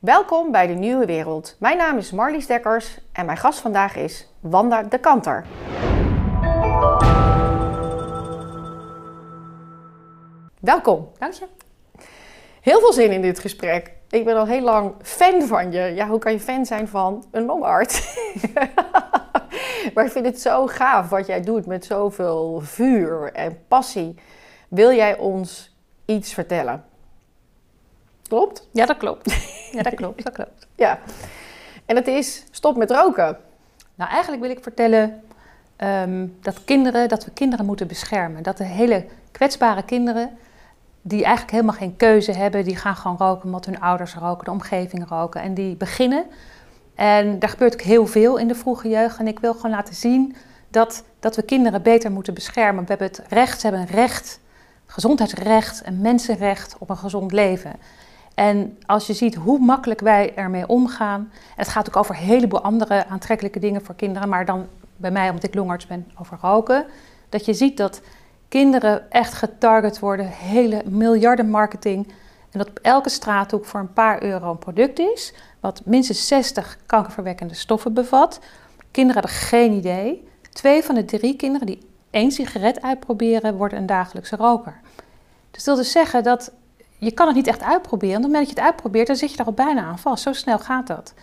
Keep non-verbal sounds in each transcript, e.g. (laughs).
Welkom bij de Nieuwe Wereld. Mijn naam is Marlies Dekkers en mijn gast vandaag is Wanda de Kanter. Welkom. Dank je. Heel veel zin in dit gesprek. Ik ben al heel lang fan van je. Ja, hoe kan je fan zijn van een longarts? (laughs) maar ik vind het zo gaaf wat jij doet met zoveel vuur en passie. Wil jij ons iets vertellen? Klopt? Ja, dat klopt. (laughs) Ja, dat klopt. Dat klopt. Ja. En het is stop met roken. Nou, eigenlijk wil ik vertellen ehm, dat, kinderen, dat we kinderen moeten beschermen. Dat de hele kwetsbare kinderen, die eigenlijk helemaal geen keuze hebben, die gaan gewoon roken omdat hun ouders roken, de omgeving roken. En die beginnen. En daar gebeurt ook heel veel in de vroege jeugd. En ik wil gewoon laten zien dat, dat we kinderen beter moeten beschermen. We hebben het recht, ze hebben een recht, gezondheidsrecht, een mensenrecht op een gezond leven. En als je ziet hoe makkelijk wij ermee omgaan, het gaat ook over een heleboel andere aantrekkelijke dingen voor kinderen, maar dan bij mij, omdat ik longarts ben, over roken, dat je ziet dat kinderen echt getarget worden, hele miljarden marketing, en dat op elke straathoek voor een paar euro een product is, wat minstens 60 kankerverwekkende stoffen bevat. Kinderen hebben geen idee. Twee van de drie kinderen die één sigaret uitproberen, worden een dagelijkse roker. Dus dat wil dus zeggen dat je kan het niet echt uitproberen. Op het moment dat je het uitprobeert, dan zit je er al bijna aan vast. Zo snel gaat dat.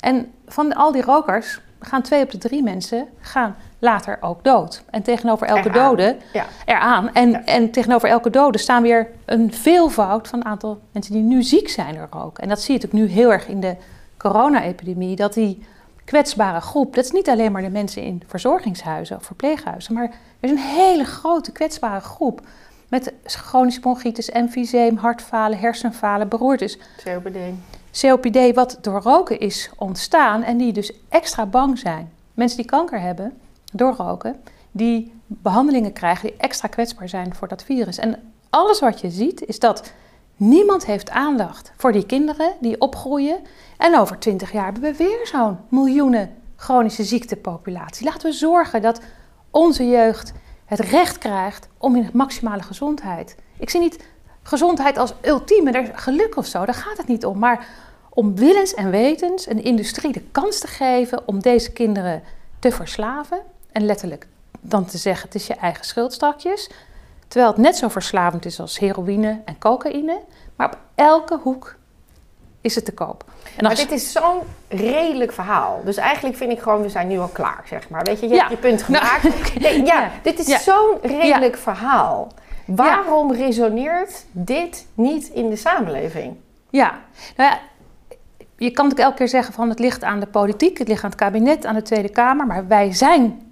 En van al die rokers gaan twee op de drie mensen gaan later ook dood. En tegenover elke eraan. dode ja. eraan. En, en tegenover elke dode staan weer een veelvoud van het aantal mensen die nu ziek zijn door roken. En dat zie je natuurlijk nu heel erg in de corona-epidemie. Dat die kwetsbare groep, dat is niet alleen maar de mensen in verzorgingshuizen of verpleeghuizen, maar er is een hele grote kwetsbare groep met chronische bronchitis, emfyseem, hartfalen, hersenfalen, beroertes. COPD. COPD wat door roken is ontstaan en die dus extra bang zijn. Mensen die kanker hebben door roken, die behandelingen krijgen die extra kwetsbaar zijn voor dat virus. En alles wat je ziet is dat niemand heeft aandacht voor die kinderen die opgroeien. En over twintig jaar hebben we weer zo'n miljoenen chronische ziektepopulatie. Laten we zorgen dat onze jeugd het recht krijgt om in maximale gezondheid. Ik zie niet gezondheid als ultieme geluk of zo, daar gaat het niet om. Maar om willens en wetens een industrie de kans te geven om deze kinderen te verslaven. En letterlijk dan te zeggen: het is je eigen schuld straks. Terwijl het net zo verslavend is als heroïne en cocaïne. Maar op elke hoek is het te koop. En Maar dit is zo'n redelijk verhaal. Dus eigenlijk vind ik gewoon, we zijn nu al klaar, zeg maar. Weet je, je hebt je punt nou, gemaakt. (laughs) nee, ja, dit is zo'n redelijk verhaal. Waarom resoneert dit niet in de samenleving? Ja, nou ja, je kan natuurlijk elke keer zeggen van het ligt aan de politiek, het ligt aan het kabinet, aan de Tweede Kamer, maar wij zijn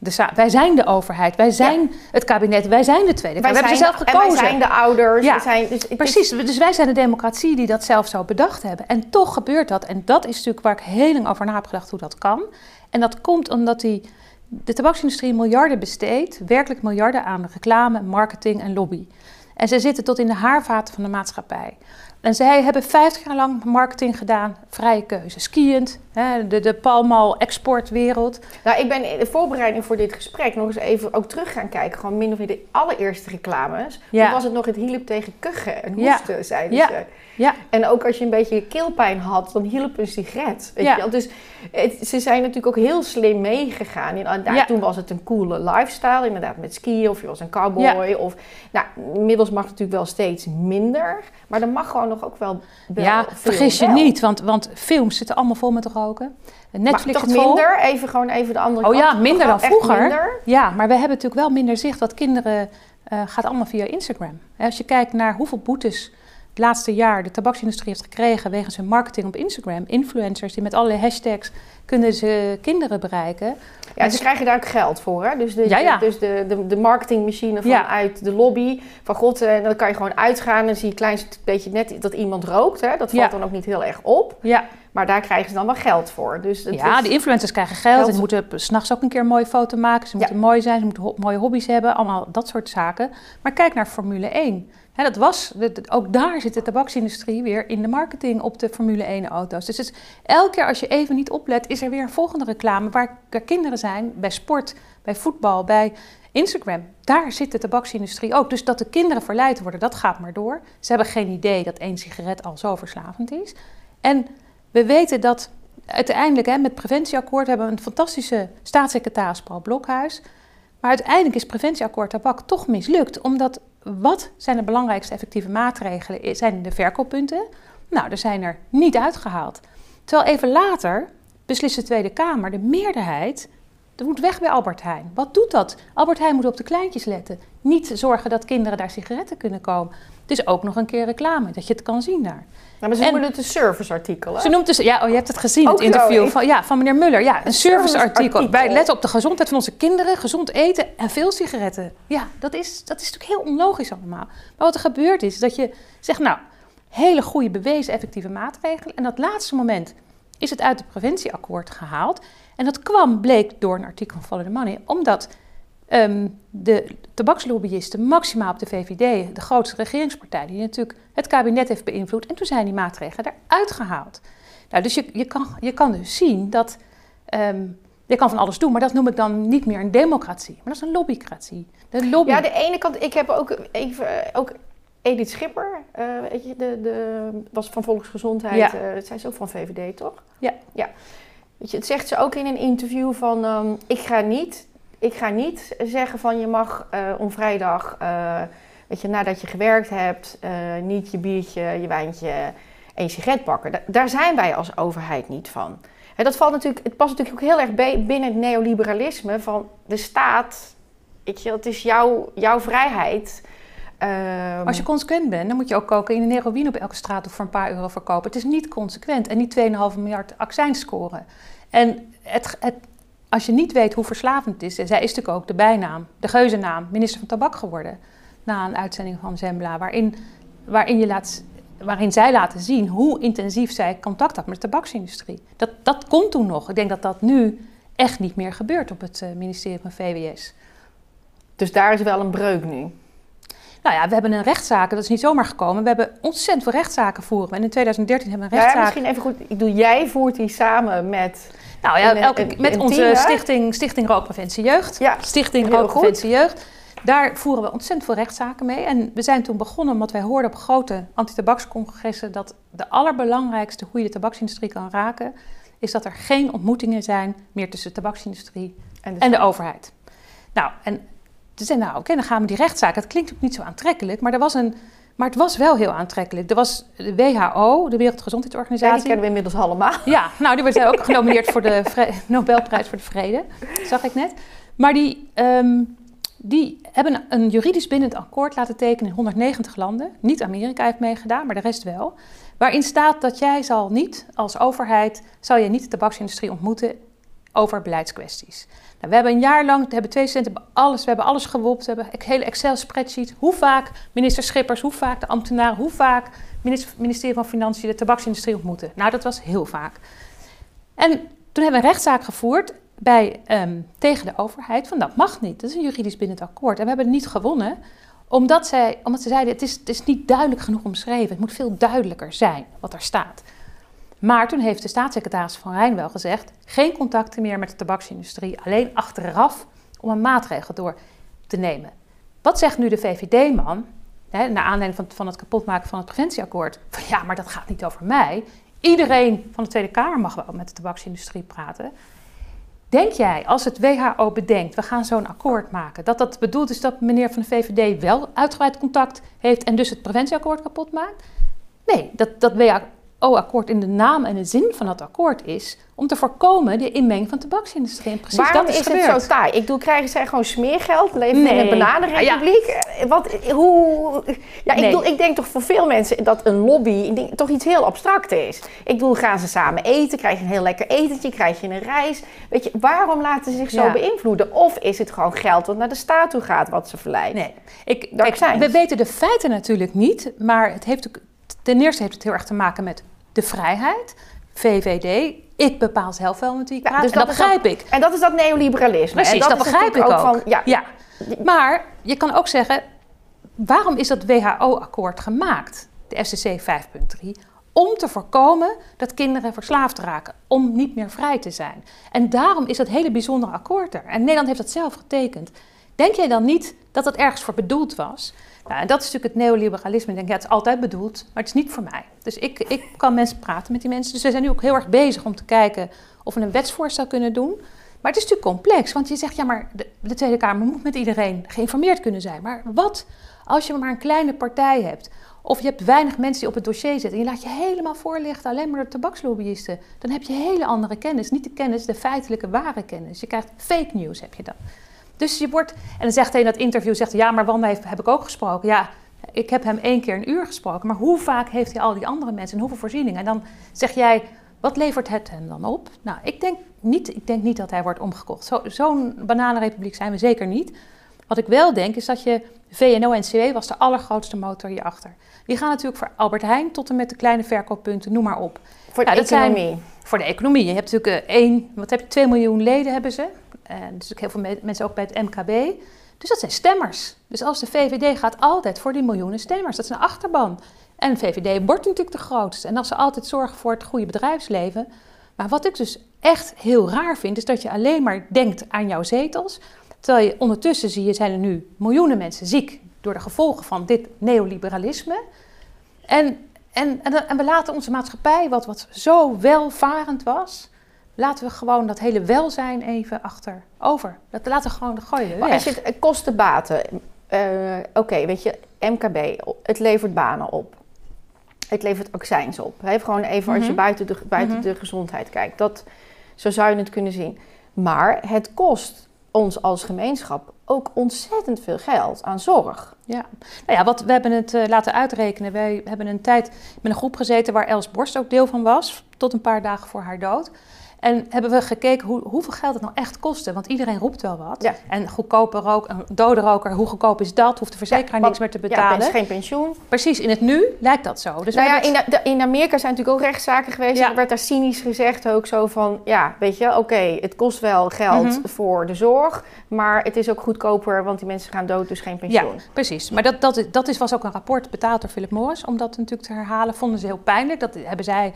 de, wij zijn de overheid, wij zijn het kabinet, wij zijn de Tweede Kamer. we hebben zelf gekozen. wij zijn de ouders. Ja, zijn, dus precies. Dus wij zijn de democratie die dat zelf zo bedacht hebben. En toch gebeurt dat. En dat is natuurlijk waar ik heel lang over na heb gedacht hoe dat kan. En dat komt omdat die, de tabaksindustrie miljarden besteedt, werkelijk miljarden aan reclame, marketing en lobby. En ze zitten tot in de haarvaten van de maatschappij. En zij hebben 50 jaar lang marketing gedaan, vrije keuze. Skiënd, hè, de, de Palmal exportwereld. Nou, ik ben in de voorbereiding voor dit gesprek nog eens even ook terug gaan kijken. Gewoon min of meer de allereerste reclames. Ja. Toen was het nog het hielp tegen kuchen en hoesten, ja. zeiden ja. ze. Ja. En ook als je een beetje keelpijn had, dan hielp een sigaret. Weet ja. je wel? Dus ze zijn natuurlijk ook heel slim meegegaan. En daar, Toen was het een coole lifestyle, inderdaad met skiën of je was een cowboy. Of, nou, inmiddels mag het natuurlijk wel steeds minder. Maar er mag gewoon nog ook wel, wel Ja, vergis je niet, want, want films zitten allemaal vol met roken. Netflix maar toch minder? Even gewoon even de andere oh, kant. Oh ja, minder dan vroeger. Minder? Ja, maar we hebben natuurlijk wel minder zicht. Want kinderen uh, gaat allemaal via Instagram. Als je kijkt naar hoeveel boetes het laatste jaar de tabaksindustrie heeft gekregen wegens hun marketing op Instagram. Influencers die met allerlei hashtags kunnen ze kinderen bereiken. Ja, ze krijgen daar ook geld voor. Hè? Dus de, ja, ja. Dus de, de, de marketingmachine vanuit de lobby. Van god, en eh, dan kan je gewoon uitgaan en zie je een klein beetje net dat iemand rookt. Hè? Dat valt dan ook niet heel erg op. Ja. Maar daar krijgen ze dan wel geld voor. Dus ja, de influencers krijgen geld. geld. En ze moeten s'nachts ook een keer een mooie foto maken. Ze moeten mooi zijn, ze moeten mooie hobby's hebben. Allemaal dat soort zaken. Maar kijk naar Formule 1 dat was, ook daar zit de tabaksindustrie weer in de marketing op de Formule 1 auto's. Dus is, elke keer als je even niet oplet, is er weer een volgende reclame waar, waar kinderen zijn, bij sport, bij voetbal, bij Instagram. Daar zit de tabaksindustrie ook. Dus dat de kinderen verleid worden, dat gaat maar door. Ze hebben geen idee dat één sigaret al zo verslavend is. En we weten dat uiteindelijk hè, met preventieakkoord hebben we een fantastische staatssecretaris Paul Blokhuis. Maar uiteindelijk is preventieakkoord tabak toch mislukt. Omdat wat zijn de belangrijkste effectieve maatregelen? Zijn de verkooppunten? Nou, er zijn er niet uitgehaald. Terwijl even later beslist de Tweede Kamer, de meerderheid, er moet weg bij Albert Heijn. Wat doet dat? Albert Heijn moet op de kleintjes letten. Niet zorgen dat kinderen daar sigaretten kunnen komen. Het is ook nog een keer reclame, dat je het kan zien daar. maar ze noemen het een serviceartikel. Hè? Ze noemt dus, ja, oh, je hebt het gezien, het interview van, ja, van meneer Muller. Ja, een, serviceartikel. Wij letten op de gezondheid van onze kinderen, gezond eten en veel sigaretten. Ja, dat is, dat is natuurlijk heel onlogisch allemaal. Maar wat er gebeurt is dat je zegt, nou, hele goede bewezen effectieve maatregelen. En dat laatste moment is het uit het preventieakkoord gehaald. En dat kwam, bleek door een artikel van Follow the Money, omdat um, de tabakslobbyisten maximaal op de VVD, de grootste regeringspartij, die natuurlijk het kabinet heeft beïnvloed. En toen zijn die maatregelen eruit gehaald. Nou, dus je, je, kan, je kan dus zien dat. Um, je kan van alles doen, maar dat noem ik dan niet meer een democratie. Maar dat is een lobbycratie. De lobby... Ja, de ene kant, ik heb ook even ook Edith Schipper, uh, weet je, de, de, was van Volksgezondheid. Ja. Uh, zij is ook van VVD, toch? Ja. ja. Weet je, het zegt ze ook in een interview van... Um, ik, ga niet, ik ga niet zeggen van je mag uh, om vrijdag... weet je, nadat je gewerkt hebt... niet je biertje, je wijntje en je sigaret pakken. daar zijn wij als overheid niet van. En dat valt natuurlijk, het past natuurlijk ook heel erg binnen het neoliberalisme... van de staat... Weet je, het is jouw vrijheid... Um, Als je consequent bent, dan moet je ook koken in een heroïne op elke straat of voor een paar euro verkopen. Het is niet consequent en niet 2,5 miljard accijns scoren. En het, het, als je niet weet hoe verslavend het is, en zij is natuurlijk ook de bijnaam, de geuzennaam, minister van Tabak geworden. Na een uitzending van Zembla, waarin, waarin, je laat, waarin zij laten zien hoe intensief zij contact had met de tabaksindustrie. Dat, dat komt toen nog. Ik denk dat dat nu echt niet meer gebeurt op het eh, ministerie van VWS. Dus daar is wel een breuk nu? Nou ja, we hebben een rechtszaak, dat is niet zomaar gekomen. We hebben ontzettend veel rechtszaken voeren. En in 2013 hebben we een rechtszaak. Ja, misschien even goed. Ik doe, jij voert die samen met. Nou ja, elke, met onze stichting, stichting Rookpreventie Jeugd. Ja, stichting Rookpreventie Jeugd. Daar voeren we ontzettend veel rechtszaken mee. En we zijn toen begonnen omdat wij hoorden op grote antitabakscongressen dat de allerbelangrijkste hoe je de tabaksindustrie kan raken, is dat er geen ontmoetingen zijn meer tussen de tabaksindustrie en de, en de overheid. Nou, en ze zei, nou oké, dan gaan we die rechtszaak. Het klinkt ook niet zo aantrekkelijk, maar er was een... Maar het was wel heel aantrekkelijk. Er was de WHO, de Wereldgezondheidsorganisatie. Ja, die kennen we inmiddels allemaal. (laughs) Ja, nou, die werd ook genomineerd voor de Nobelprijs voor de Vrede. Dat zag ik net. Maar die, ehm, die hebben een juridisch bindend akkoord laten tekenen in 190 landen. Niet Amerika heeft meegedaan, maar de rest wel. Waarin staat dat jij zal niet, als overheid, zal je niet de tabaksindustrie ontmoeten over beleidskwesties. Nou, we hebben een jaar lang, we hebben twee centen, alles, we hebben alles gewopt. We hebben een hele Excel-spreadsheet. Hoe vaak minister Schippers, hoe vaak de ambtenaren, hoe vaak minister, ministerie van Financiën de tabaksindustrie ontmoeten. Nou, dat was heel vaak. En toen hebben we een rechtszaak gevoerd bij, um, tegen de overheid van dat mag niet. Dat is een juridisch bindend akkoord. En we hebben het niet gewonnen, omdat, zij, omdat ze zeiden het is, het is niet duidelijk genoeg omschreven. Het moet veel duidelijker zijn wat er staat. Maar toen heeft de staatssecretaris van Rijn wel gezegd: geen contacten meer met de tabaksindustrie, alleen achteraf om een maatregel door te nemen. Wat zegt nu de VVD-man, naar aanleiding van, van het kapotmaken van het preventieakkoord? Ja, maar dat gaat niet over mij. Iedereen van de Tweede Kamer mag wel met de tabaksindustrie praten. Denk jij, als het WHO bedenkt, we gaan zo'n akkoord maken, dat dat bedoeld is dat meneer van de VVD wel uitgebreid contact heeft en dus het preventieakkoord kapot maakt? Nee, dat, dat akkoord in de naam en de zin van dat akkoord is om te voorkomen de inmenging van de tabaksindustrie. En precies Waarom dat is, is het zo taai? Ik doe, krijgen zij gewoon smeergeld, leven in een bananenrepubliek? Ja. Wat, hoe, ja, ik, bedoel, ik denk toch voor veel mensen dat een lobby denk, toch iets heel abstract is. Ik bedoel, gaan ze samen eten, krijg je een heel lekker etentje, krijg je een reis. Weet je, waarom laten ze zich zo beïnvloeden? Of is het gewoon geld wat naar de staat toe gaat, wat ze verleidt? Nee, ik, kijk, we weten de feiten natuurlijk niet, maar het heeft ten eerste heeft het heel erg te maken met de vrijheid. VVD, ik bepaal zelf wel met wie ik praat. dus dat, begrijp ik. En dat is dat neoliberalisme. Precies, en dat, begrijp ik ook. Van, ja. ja. Maar je kan ook zeggen, waarom is dat WHO-akkoord gemaakt, de FCC 5.3? Om te voorkomen dat kinderen verslaafd raken, om niet meer vrij te zijn. En daarom is dat hele bijzondere akkoord er. En Nederland heeft dat zelf getekend. denk jij dan niet dat dat ergens voor bedoeld was? Nou, en dat is natuurlijk het neoliberalisme. Ik denk, ja, het is altijd bedoeld, maar het is niet voor mij. Dus ik, ik kan mensen praten met die mensen. Dus we zijn nu ook heel erg bezig om te kijken of we een wetsvoorstel kunnen doen. Maar het is natuurlijk complex, want je zegt, ja, maar de, de Tweede Kamer moet met iedereen geïnformeerd kunnen zijn. Maar wat als je maar een kleine partij hebt? Of je hebt weinig mensen die op het dossier zitten en je laat je helemaal voorlichten alleen maar door tabakslobbyisten. Dan heb je hele andere kennis. Niet de kennis, de feitelijke ware kennis. Je krijgt fake news, heb je dan. Dus je wordt, en dan zegt hij in dat interview, zegt ja, maar Wanda heeft, heb ik ook gesproken. Ja, ik heb hem één keer een uur gesproken, maar hoe vaak heeft hij al die andere mensen en hoeveel voorzieningen? En dan zeg jij, wat levert het hem dan op? Nou, ik denk niet, ik denk niet dat hij wordt omgekocht. Zo, zo'n bananenrepubliek zijn we zeker niet. Wat ik wel denk is dat je VNO-NCW was de allergrootste motor hierachter. Die gaan natuurlijk voor Albert Heijn tot en met de kleine verkooppunten, noem maar op. Voor de economie. voor de economie. Je hebt natuurlijk eh, één, wat heb je, 2 miljoen leden hebben ze. En dus heel veel mensen ook bij het MKB. Dus dat zijn stemmers. Dus als de VVD gaat altijd voor die miljoenen stemmers. Dat is een achterban. En de VVD wordt natuurlijk de grootste. En als ze altijd zorgen voor het goede bedrijfsleven. Maar wat ik dus echt heel raar vind, is dat je alleen maar denkt aan jouw zetels. Terwijl je ondertussen zie je, zijn er nu miljoenen mensen ziek door de gevolgen van dit neoliberalisme. En, en, en, we laten onze maatschappij, wat, wat zo welvarend was, laten we gewoon dat hele welzijn even achterover. Dat laten we gewoon gooien. Maar als je het kosten baten, uh, oké, weet je, MKB, het levert banen op. Het levert accijns op. He, gewoon even als je mhm. buiten, de, buiten mhm. de gezondheid kijkt. Dat, zo zou je het kunnen zien. Maar het kost ons als gemeenschap ook ontzettend veel geld aan zorg. Ja, nou ja, wat we hebben het uh, laten uitrekenen. Wij hebben een tijd met een groep gezeten waar Els Borst ook deel van was, tot een paar dagen voor haar dood. En hebben we gekeken hoe, hoeveel geld het nou echt kostte. Want iedereen roept wel wat. Ja. En goedkope rook, een dode roker, hoe goedkoop is dat? Hoeft de verzekeraar niks meer te betalen. Ja, is geen pensioen. Precies, in het nu lijkt dat zo. Dus nou ja, in, in, Amerika zijn natuurlijk ook rechtszaken geweest. Ja. Er werd daar cynisch gezegd ook zo van... Ja, weet je, oké, het kost wel geld mhm. voor de zorg... maar het is ook goedkoper, want die mensen gaan dood, dus geen pensioen. Ja, precies. Maar dat, dat, dat is, was ook een rapport betaald door Philip Morris... om dat natuurlijk te herhalen. Vonden ze heel pijnlijk. Dat hebben zij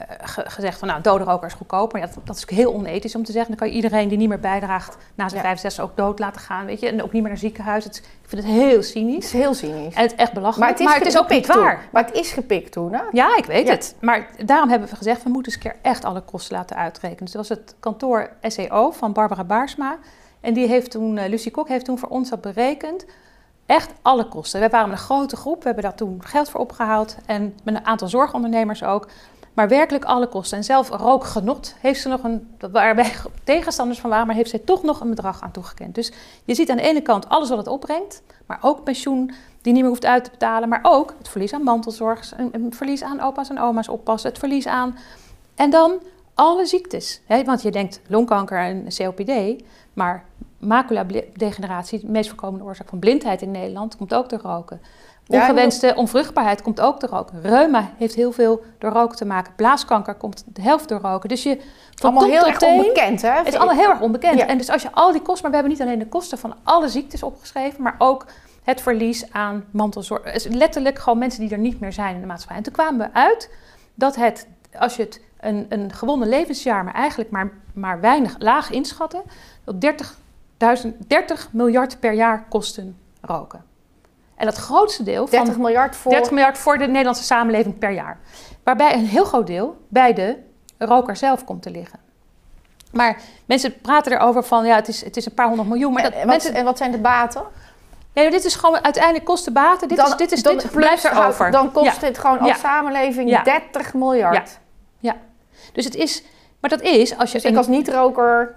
uh, gezegd van nou, dode rokers goedkoop. Maar ja, dat, dat, is heel onethisch om te zeggen. Dan kan je iedereen die niet meer bijdraagt na zijn ja. 65 ook dood laten gaan. Weet je? En ook niet meer naar ziekenhuis. Het, ik vind het heel cynisch. Het is heel cynisch. En het is echt belachelijk. Maar het is, maar het is ook niet waar. Maar het is gepikt toen, hè? Ja, ik weet het. Maar daarom hebben we gezegd, we moeten eens een keer echt alle kosten laten uitrekenen. Dus dat was het kantoor SEO van Barbara Baarsma. En die heeft toen, uh, Lucie Kok heeft toen voor ons dat berekend echt alle kosten. We waren een grote groep, we hebben daar toen geld voor opgehaald en met een aantal zorgondernemers ook. Maar werkelijk alle kosten. En zelf rookgenot heeft ze nog een, waar wij tegenstanders van waren, maar heeft zij toch nog een bedrag aan toegekend. Dus je ziet aan de ene kant alles wat het opbrengt, maar ook pensioen die niet meer hoeft uit te betalen, maar ook het verlies aan mantelzorg, het verlies aan opa's en oma's oppassen, het verlies aan. En dan alle ziektes. Hè? Want je denkt longkanker en COPD, maar maculadegeneratie, de meest voorkomende oorzaak van blindheid in Nederland, komt ook door roken. Ongewenste onvruchtbaarheid komt ook door roken. Reuma heeft heel veel door roken te maken. Blaaskanker komt de helft door roken. Dus je van allemaal heel erg onbekend, hè? Het is allemaal heel erg onbekend. En dus als je al die kosten, maar we hebben niet alleen de kosten van alle ziektes opgeschreven, maar ook het verlies aan mantelzorg. Dus letterlijk gewoon mensen die er niet meer zijn in de maatschappij. En toen kwamen we uit dat het, als je het een, een gewonnen levensjaar, maar eigenlijk maar, maar weinig laag inschatten, dat 30, 30 miljard per jaar kosten roken. En het grootste deel 30 van, miljard voor 30 miljard voor de Nederlandse samenleving per jaar. Waarbij een heel groot deel bij de roker zelf komt te liggen. Maar mensen praten erover van ja, het is, het is een paar honderd miljoen. Maar dat en, wat, mensen, en wat zijn de baten? Ja, dit is gewoon uiteindelijk kosten baten. Dit, is, dit, is, dit blijft erover. Dan kost het gewoon als samenleving 30 miljard. Ja. dus het is, maar dat is als je. Dus ik als niet-roker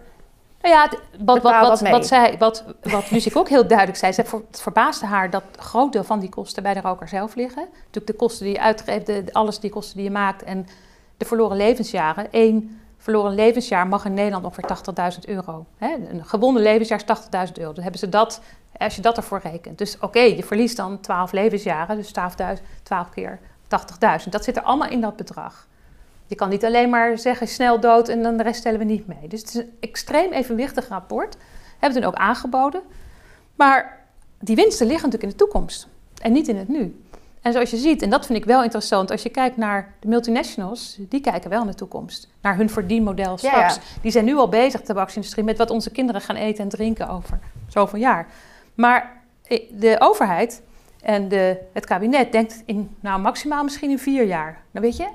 nou ja, wat, wat, wat, wat, zij, wat, wat ook heel duidelijk zei, het verbaasde haar dat een groot deel van die kosten bij de roker zelf liggen. Natuurlijk de kosten die je uitgeeft, de, alles die kosten die je maakt en de verloren levensjaren. Eén verloren levensjaar mag in Nederland ongeveer 80.000 euro. Hè? Een gewonnen levensjaar is 80.000 euro. Dan hebben ze dat, als je dat ervoor rekent. Dus oké, je verliest dan 12 levensjaren, dus 12, 12 keer 80.000. Dat zit er allemaal in dat bedrag. Je kan niet alleen maar zeggen snel dood en dan de rest stellen we niet mee. Dus het is een extreem evenwichtig rapport. Hebben we toen ook aangeboden. Maar die winsten liggen natuurlijk in de toekomst en niet in het nu. En zoals je ziet, en dat vind ik wel interessant, als je kijkt naar de multinationals, die kijken wel naar de toekomst. Naar hun verdienmodel straks. Die zijn nu al bezig, de tabaksindustrie, met wat onze kinderen gaan eten en drinken over zoveel jaar. Maar de overheid en de, het kabinet denkt in, nou maximaal misschien in vier jaar. Nou weet je?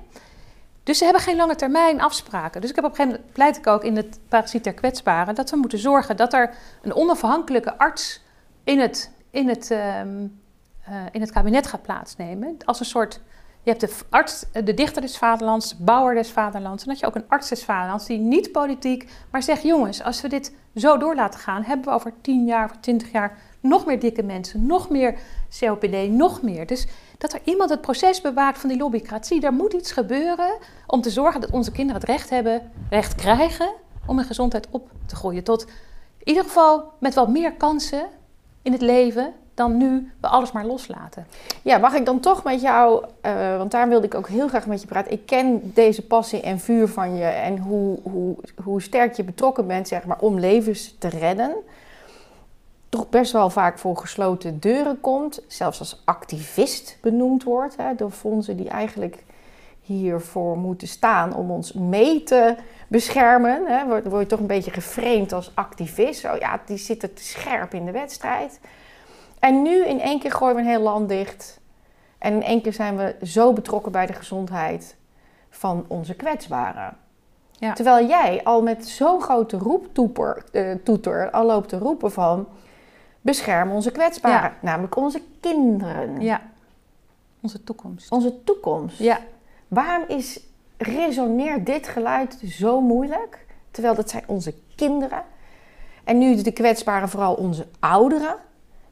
Dus ze hebben geen lange termijn afspraken. Dus ik heb op een gegeven moment pleit ik ook in het parasiet der kwetsbaren dat we moeten zorgen dat er een onafhankelijke arts in het, in het, ehm, eh, in het kabinet gaat plaatsnemen. Als een soort. Je hebt de arts, de dichter des vaderlands, de bouwer des vaderlands. En dat je ook een arts des vaderlands die niet politiek, maar zegt: jongens, als we dit zo door laten gaan, hebben we over 10 jaar, over 20 jaar nog meer dikke mensen, nog meer COPD, nog meer. Dus dat er iemand het proces bewaakt van die lobbycratie. Er moet iets gebeuren om te zorgen dat onze kinderen het recht hebben, recht krijgen om hun gezondheid op te groeien. Tot in ieder geval met wat meer kansen in het leven dan nu we alles maar loslaten. Ja, mag ik dan toch met jou, uh, want daar wilde ik ook heel graag met je praten. Ik ken deze passie en vuur van je en hoe, hoe, hoe sterk je betrokken bent zeg maar, om levens te redden toch best wel vaak voor gesloten deuren komt. Zelfs als activist benoemd wordt hè, door fondsen die eigenlijk hiervoor moeten staan om ons mee te beschermen. Hè. Word, word je toch een beetje geframed als activist. Zo, ja, die zitten te scherp in de wedstrijd. En nu in één keer gooien we een heel land dicht. En in één keer zijn we zo betrokken bij de gezondheid van onze kwetsbaren. Ja. Terwijl jij al met zo'n grote roeptoeter toeter al loopt te roepen van beschermen onze kwetsbaren, namelijk onze kinderen. Ja, onze toekomst. Onze toekomst. Ja. Waarom is, resoneert dit geluid zo moeilijk? Terwijl dat zijn onze kinderen. En nu de kwetsbaren vooral onze ouderen.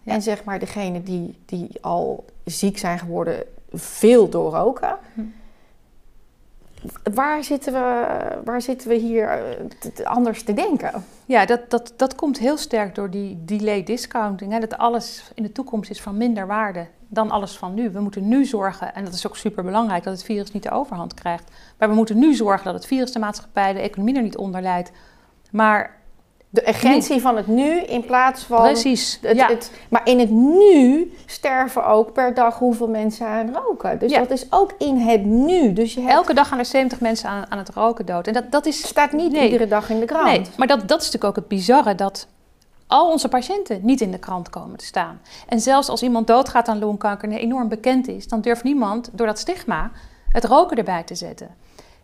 En zeg maar degene die, die al ziek zijn geworden, veel doorroken. Hm waar zitten we, waar zitten we hier eh, anders te denken? Ja, dat, dat, dat komt heel sterk door die delay discounting. Hè? Dat alles in de toekomst is van minder waarde dan alles van nu. We moeten nu zorgen, en dat is ook super belangrijk, dat het virus niet de overhand krijgt. Maar we moeten nu zorgen dat het virus de maatschappij, de economie er niet onder leidt. Maar de urgentie van het nu in plaats van. Precies. Het, ja. het, maar in het nu sterven ook per dag hoeveel mensen aan roken. Dus dat is ook in het nu. Dus je hebt... Elke dag gaan er 70 mensen aan, aan het roken dood. En dat, dat is. Staat niet iedere dag in de krant. Nee, maar dat, dat is natuurlijk ook het bizarre dat al onze patiënten niet in de krant komen te staan. En zelfs als iemand doodgaat aan longkanker en enorm bekend is, dan durft niemand door dat stigma het roken erbij te zetten.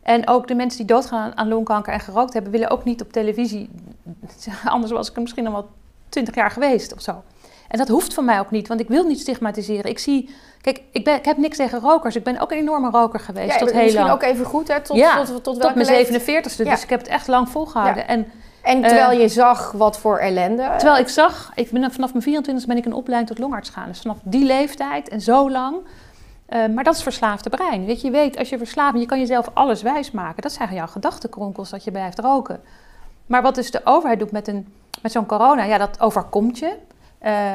En ook de mensen die doodgaan aan longkanker en gerookt hebben, willen ook niet op televisie. (laughs) Anders was ik er misschien al wel twintig jaar geweest of zo. En dat hoeft van mij ook niet, want ik wil niet stigmatiseren. Ik zie, kijk, ik, ben, ik heb niks tegen rokers. Ik ben ook een enorme roker geweest ja, tot heel misschien lang. ook even goed, hè? Tot, ja, tot, tot, tot, tot mijn 47ste. Dus ik heb het echt lang volgehouden. En, en terwijl uh, je zag wat voor ellende. Terwijl ik zag, ik ben, vanaf mijn 24 ben ik een opleiding tot longarts gaan. Dus vanaf die leeftijd en zo lang uh, maar dat is verslaafde brein. Weet je, weet, als je verslaafd bent, je kan jezelf alles wijsmaken. Dat zijn jouw gedachtenkronkels dat je blijft roken. Maar wat dus de overheid doet met, een, met zo'n corona, ja, dat overkomt je.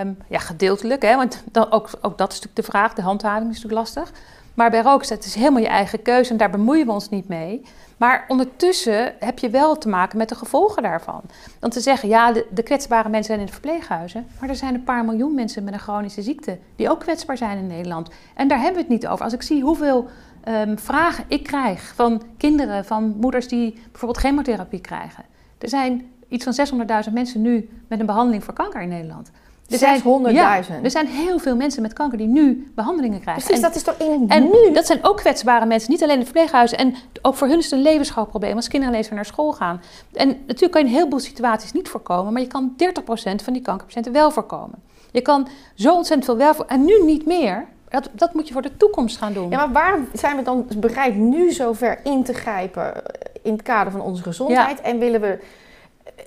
Um, ja, gedeeltelijk, hè, want dan, ook, ook dat is natuurlijk de vraag. De handhaving is natuurlijk lastig. Maar bij roken, het is helemaal je eigen keuze en daar bemoeien we ons niet mee. Maar ondertussen heb je wel te maken met de gevolgen daarvan. Dan te zeggen, ja, de, kwetsbare mensen zijn in de verpleeghuizen. Maar er zijn een paar miljoen mensen met een chronische ziekte die ook kwetsbaar zijn in Nederland. En daar hebben we het niet over. Als ik zie hoeveel um, vragen ik krijg van kinderen, van moeders die bijvoorbeeld chemotherapie krijgen. Er zijn iets van 600.000 mensen nu met een behandeling voor kanker in Nederland. Er zijn 100.000. Ja, er zijn heel veel mensen met kanker die nu behandelingen krijgen. Precies, dat is toch in het en nu? dat zijn ook kwetsbare mensen, niet alleen in verpleeghuizen. En ook voor hun is het een levensschouwprobleem als kinderen ineens weer naar school gaan. En natuurlijk kan je een heleboel situaties niet voorkomen, maar je kan 30% van die kankerpatiënten wel voorkomen. Je kan zo ontzettend veel wel voorkomen. En nu niet meer. Dat, dat moet je voor de toekomst gaan doen. Ja, maar waar zijn we dan bereid nu zover in te grijpen in het kader van onze gezondheid? En willen we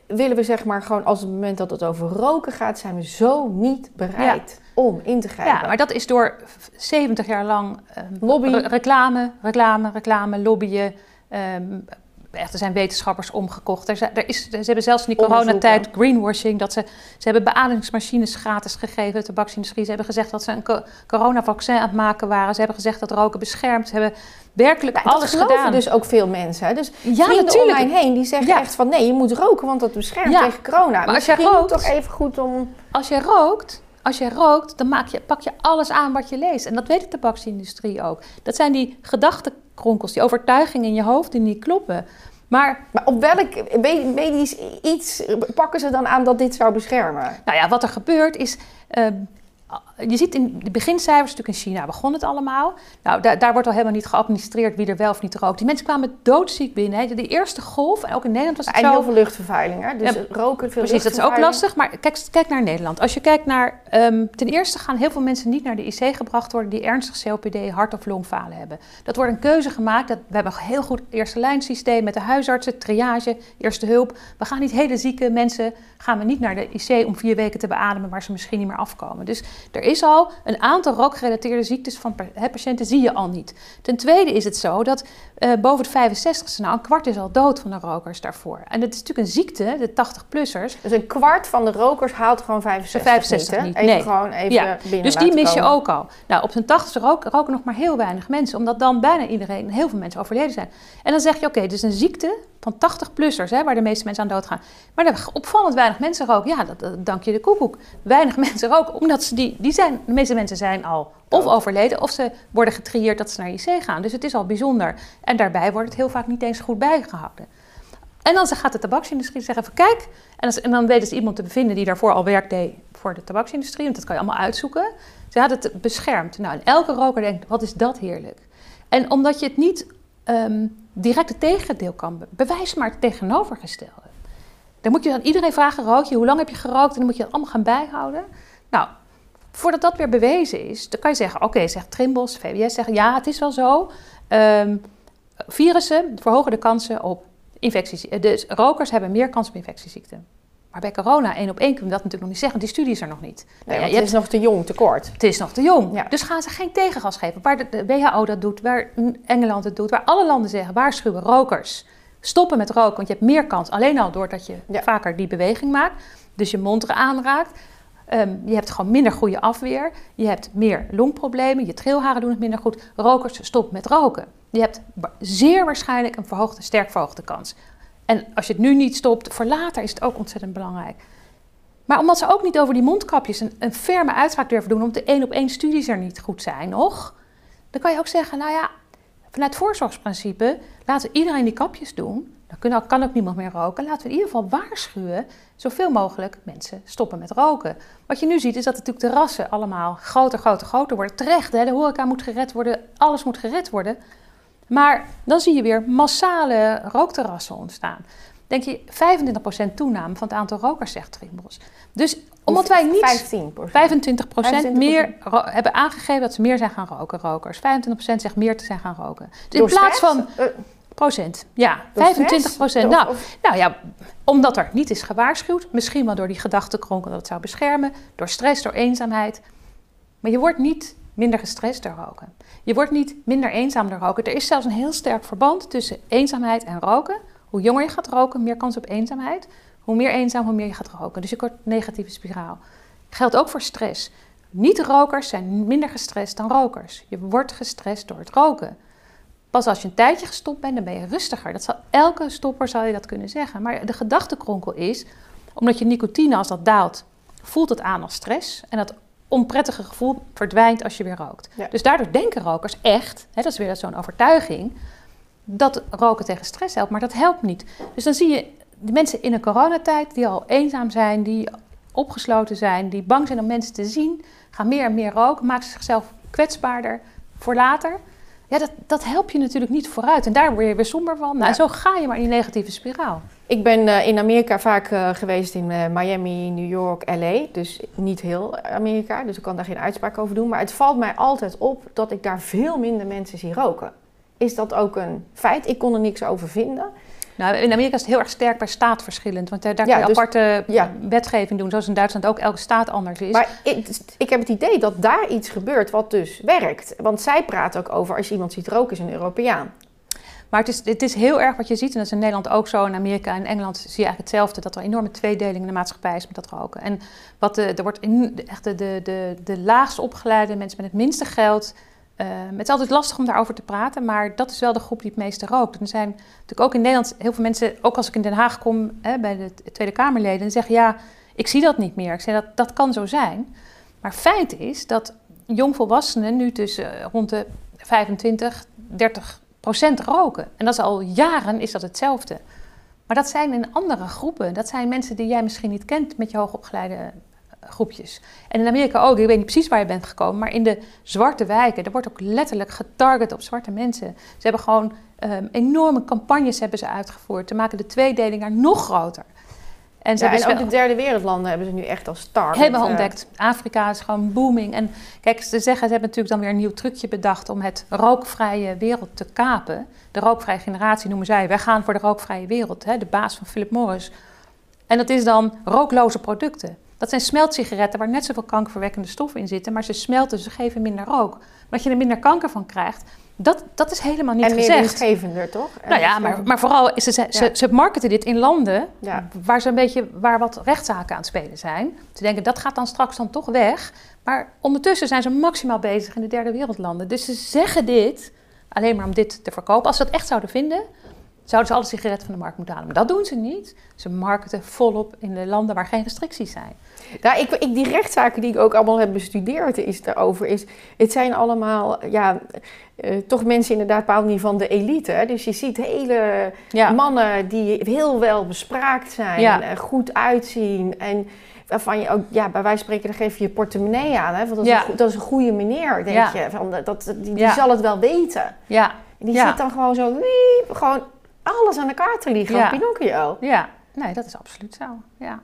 willen we zeg maar gewoon als het moment dat het over roken gaat, zijn we zo niet bereid om in te grijpen. Ja, maar dat is door 70 jaar lang um, Lobby. reclame, reclame, reclame, lobbyen. Um, echt, er zijn wetenschappers omgekocht. Er, er is, ze hebben zelfs in die coronatijd greenwashing. Dat ze, ze hebben beademingsmachines gratis gegeven, de tabaksindustrie. Ze hebben gezegd dat ze een coronavaccin aan het maken waren. Ze hebben gezegd dat roken beschermt. Ze hebben werkelijk alles dat gedaan. dus ook veel mensen. Dus ja, natuurlijk. om mij heen die zeggen echt van nee, je moet roken, want dat beschermt tegen corona. Maar als je rookt, toch even goed om. Als je rookt, als je rookt, dan maak je, pak je alles aan wat je leest. En dat weet de tabaksindustrie ook. Dat zijn die gedachtenkronkels, die overtuigingen in je hoofd die niet kloppen. Maar, maar op welk medisch iets pakken ze dan aan dat dit zou beschermen? Nou ja, wat er gebeurt is. Ehm, je ziet in de begincijfers, natuurlijk in China begon het allemaal. Nou, daar, daar wordt al helemaal niet geadministreerd wie er wel of niet rookt. Die mensen kwamen doodziek binnen. De eerste golf, en ook in Nederland was het en zo... heel veel luchtvervuiling, hè? Dus roken, veel Precies, dat is ook lastig. Maar kijk, kijk naar Nederland. Als je kijkt naar... Um, ten eerste gaan heel veel mensen niet naar de IC gebracht worden... die ernstig COPD, hart- of longfalen hebben. Dat wordt een keuze gemaakt. Dat, we hebben een heel goed eerste lijnsysteem met de huisartsen, triage, eerste hulp. We gaan niet hele zieke mensen... gaan we niet naar de IC om vier weken te beademen... waar ze misschien niet meer afkomen. Dus er is al een aantal rookgerelateerde ziektes van patiënten zie je al niet. Ten tweede is het zo dat uh, boven de 65 nou een kwart is al dood van de rokers daarvoor. En dat is natuurlijk een ziekte, de 80-plussers. Dus een kwart van de rokers haalt gewoon 65, 65 niet, Even gewoon even ja. binnen Dus die mis je ook al. Nou, op zijn 80 roken, roken nog maar heel weinig mensen, omdat dan bijna iedereen, heel veel mensen overleden zijn. En dan zeg je, oké, dus een ziekte van 80-plussers, waar de meeste mensen aan doodgaan. Maar er opvallend weinig mensen roken. Ja, dat, dat dank je de koekoek. Weinig (laughs) mensen roken, omdat ze die, die zijn, de meeste mensen zijn al of overleden, of ze worden getrieerd dat ze naar IC gaan. Dus het is al bijzonder. En daarbij wordt het heel vaak niet eens goed bijgehouden. En dan gaat de tabaksindustrie zeggen van kijk, en, en dan weten ze iemand te bevinden die daarvoor al werk deed voor de tabaksindustrie, want dat kan je allemaal uitzoeken. Ze hadden het beschermd. Nou, en elke roker denkt, wat is dat heerlijk. En omdat je het niet um, direct het tegendeel kan, bewijs maar het tegenovergestelde. Dan moet je aan iedereen vragen, rook je, hoe lang heb je gerookt? En dan moet je dat allemaal gaan bijhouden. Nou, voordat dat weer bewezen is, dan kan je zeggen, oké, zegt Trimbos, VWS, zeggen, ja, het is wel zo. Um, virussen verhogen de kansen op infecties. Dus rokers hebben meer kans op infectieziekten. Maar bij corona, één op één, kunnen we dat natuurlijk nog niet zeggen, die studie is er nog niet. Nee, nou, het is nog te jong, te kort. Het is nog te jong. Dus gaan ze geen tegengas geven. Waar de, WHO dat doet, waar Engeland het doet, waar alle landen zeggen, waarschuwen rokers. Stoppen met roken, want je hebt meer kans. Alleen al doordat je vaker die beweging maakt. Dus je mond aanraakt. Um, je hebt gewoon minder goede afweer. Je hebt meer longproblemen. Je trilharen doen het minder goed. Rokers stoppen met roken. Je hebt zeer waarschijnlijk een verhoogde, sterk verhoogde kans. En als je het nu niet stopt, voor later is het ook ontzettend belangrijk. Maar omdat ze ook niet over die mondkapjes een, ferme uitspraak durven doen, omdat de één op één studies er niet goed zijn nog, dan kan je ook zeggen, nou ja, vanuit voorzorgsprincipe laten we iedereen die kapjes doen. Dan kan ook niemand meer roken. Laten we in ieder geval waarschuwen, zoveel mogelijk mensen stoppen met roken. Wat je nu ziet is dat natuurlijk de rassen allemaal groter, groter, groter worden. Terecht, hè? de horeca moet gered worden, alles moet gered worden. Maar dan zie je weer massale rookterrassen ontstaan. Denk je 25% toename van het aantal rokers, zegt Trimbos. Dus omdat wij niet 15%, 25%, meer hebben aangegeven dat ze meer zijn gaan roken, rokers. 25% zegt meer te zijn gaan roken. Dus in plaats van. Uh, procent, ja, 25 procent. Nou, nou ja, omdat er niet is gewaarschuwd, misschien wel door die gedachtenkronkel dat het zou beschermen, door stress, door eenzaamheid. Maar je wordt niet minder gestrest door roken. Je wordt niet minder eenzaam door roken. Er is zelfs een heel sterk verband tussen eenzaamheid en roken. Hoe jonger je gaat roken, meer kans op eenzaamheid. Hoe meer eenzaam, hoe meer je gaat roken. Dus je wordt een negatieve spiraal. Geldt ook voor stress. Niet-rokers zijn minder gestrest dan rokers. Je wordt gestrest door het roken. Pas als je een tijdje gestopt bent, dan ben je rustiger. Dat zal, elke stopper zal je dat kunnen zeggen. Maar de gedachtenkronkel is, omdat je nicotine als dat daalt, voelt het aan als stress. En dat onprettige gevoel verdwijnt als je weer rookt. Dus daardoor denken rokers echt, hè, dat is weer zo'n overtuiging, dat roken tegen stress helpt, maar dat helpt niet. Dus dan zie je de mensen in een coronatijd die al eenzaam zijn, die opgesloten zijn, die bang zijn om mensen te zien, gaan meer en meer roken, maken zichzelf kwetsbaarder voor later. Ja, dat, dat helpt je natuurlijk niet vooruit. En daar word je weer somber van. Nou, En zo ga je maar in die negatieve spiraal. Ik ben uh, in Amerika vaak uh, geweest in uh, Miami, New York, LA. Dus niet heel Amerika, dus ik kan daar geen uitspraak over doen. Maar het valt mij altijd op dat ik daar veel minder mensen zie roken. Is dat ook een feit? Ik kon er niks over vinden. Nou, in Amerika is het heel erg sterk bij staat verschillend. Want daar, daar kun je dus- aparte wetgeving doen, zoals in Duitsland ook elke staat anders is. Maar ik, ik, heb het idee dat daar iets gebeurt wat dus werkt. Want zij praten ook over als je iemand ziet roken, is een Europeaan. Maar het is, het is heel erg wat je ziet, en dat is in Nederland ook zo. In Amerika en Engeland zie je eigenlijk hetzelfde: dat er enorme tweedeling in de maatschappij is met dat roken. En wat er wordt in, echt de, de, de, de laagst opgeleide mensen met het minste geld uh, het is altijd lastig om daarover te praten, maar dat is wel de groep die het meeste rookt. Er zijn natuurlijk ook in Nederland heel veel mensen, ook als ik in Den Haag kom hè, bij de Tweede Kamerleden, die zeggen ja, ik zie dat niet meer. Ik zeg dat dat kan zo zijn. Maar feit is dat jongvolwassenen nu tussen rond de 25, 30 roken. En dat is al jaren is dat hetzelfde. Maar dat zijn in andere groepen. Dat zijn mensen die jij misschien niet kent met je hoogopgeleide eh, groepjes. En in Amerika ook, ik weet niet precies waar je bent gekomen, maar in de zwarte wijken, er wordt ook letterlijk getarget op zwarte mensen. Ze hebben gewoon um, enorme campagnes hebben ze uitgevoerd. Te maken de tweedeling daar nog groter. En, ja, en ook de derde wereldlanden hebben ze nu echt als start. Hebben we ontdekt. Afrika is gewoon booming. En kijk, ze zeggen, ze hebben natuurlijk dan weer een nieuw trucje bedacht om het rookvrije wereld te kapen. De rookvrije generatie noemen zij. Wij gaan voor de rookvrije wereld. Hè, de baas van Philip Morris. En dat is dan rookloze producten. Dat zijn smeltsigaretten waar net zoveel kankerverwekkende stoffen in zitten, maar ze smelten, ze geven minder rook. Maar je er minder kanker van krijgt, dat, dat is helemaal niet gezegd. En meer winstgevender, toch? nou ja, maar, maar vooral, ze, ze, ze marketen dit in landen waar, ze een beetje, waar wat rechtszaken aan het spelen zijn. Ze denken, dat gaat dan straks dan toch weg. Maar ondertussen zijn ze maximaal bezig in de derde wereldlanden. Dus ze zeggen dit alleen maar om dit te verkopen. Als ze dat echt zouden vinden, zouden ze alle sigaretten van de markt moeten halen. Maar dat doen ze niet. Ze marketen volop in de landen waar geen restricties zijn. Nou, ik, ik, die rechtszaken die ik ook allemaal heb bestudeerd is daarover, is, het zijn allemaal, ja, uh, toch mensen inderdaad bepaald niet van de elite. Dus je ziet hele mannen die heel wel bespraakt zijn, en goed uitzien en waarvan je ook, ja, bij wijze van spreken, dan geef je je portemonnee aan. Hè? Want dat, is een, dat is een goede meneer, denk je. Van, dat, die, die zal het wel weten. Ja. En die zit dan gewoon zo, wiep, gewoon alles aan de kaart te liggen, ja. Pinocchio. Ja, nee, dat is absoluut zo, ja.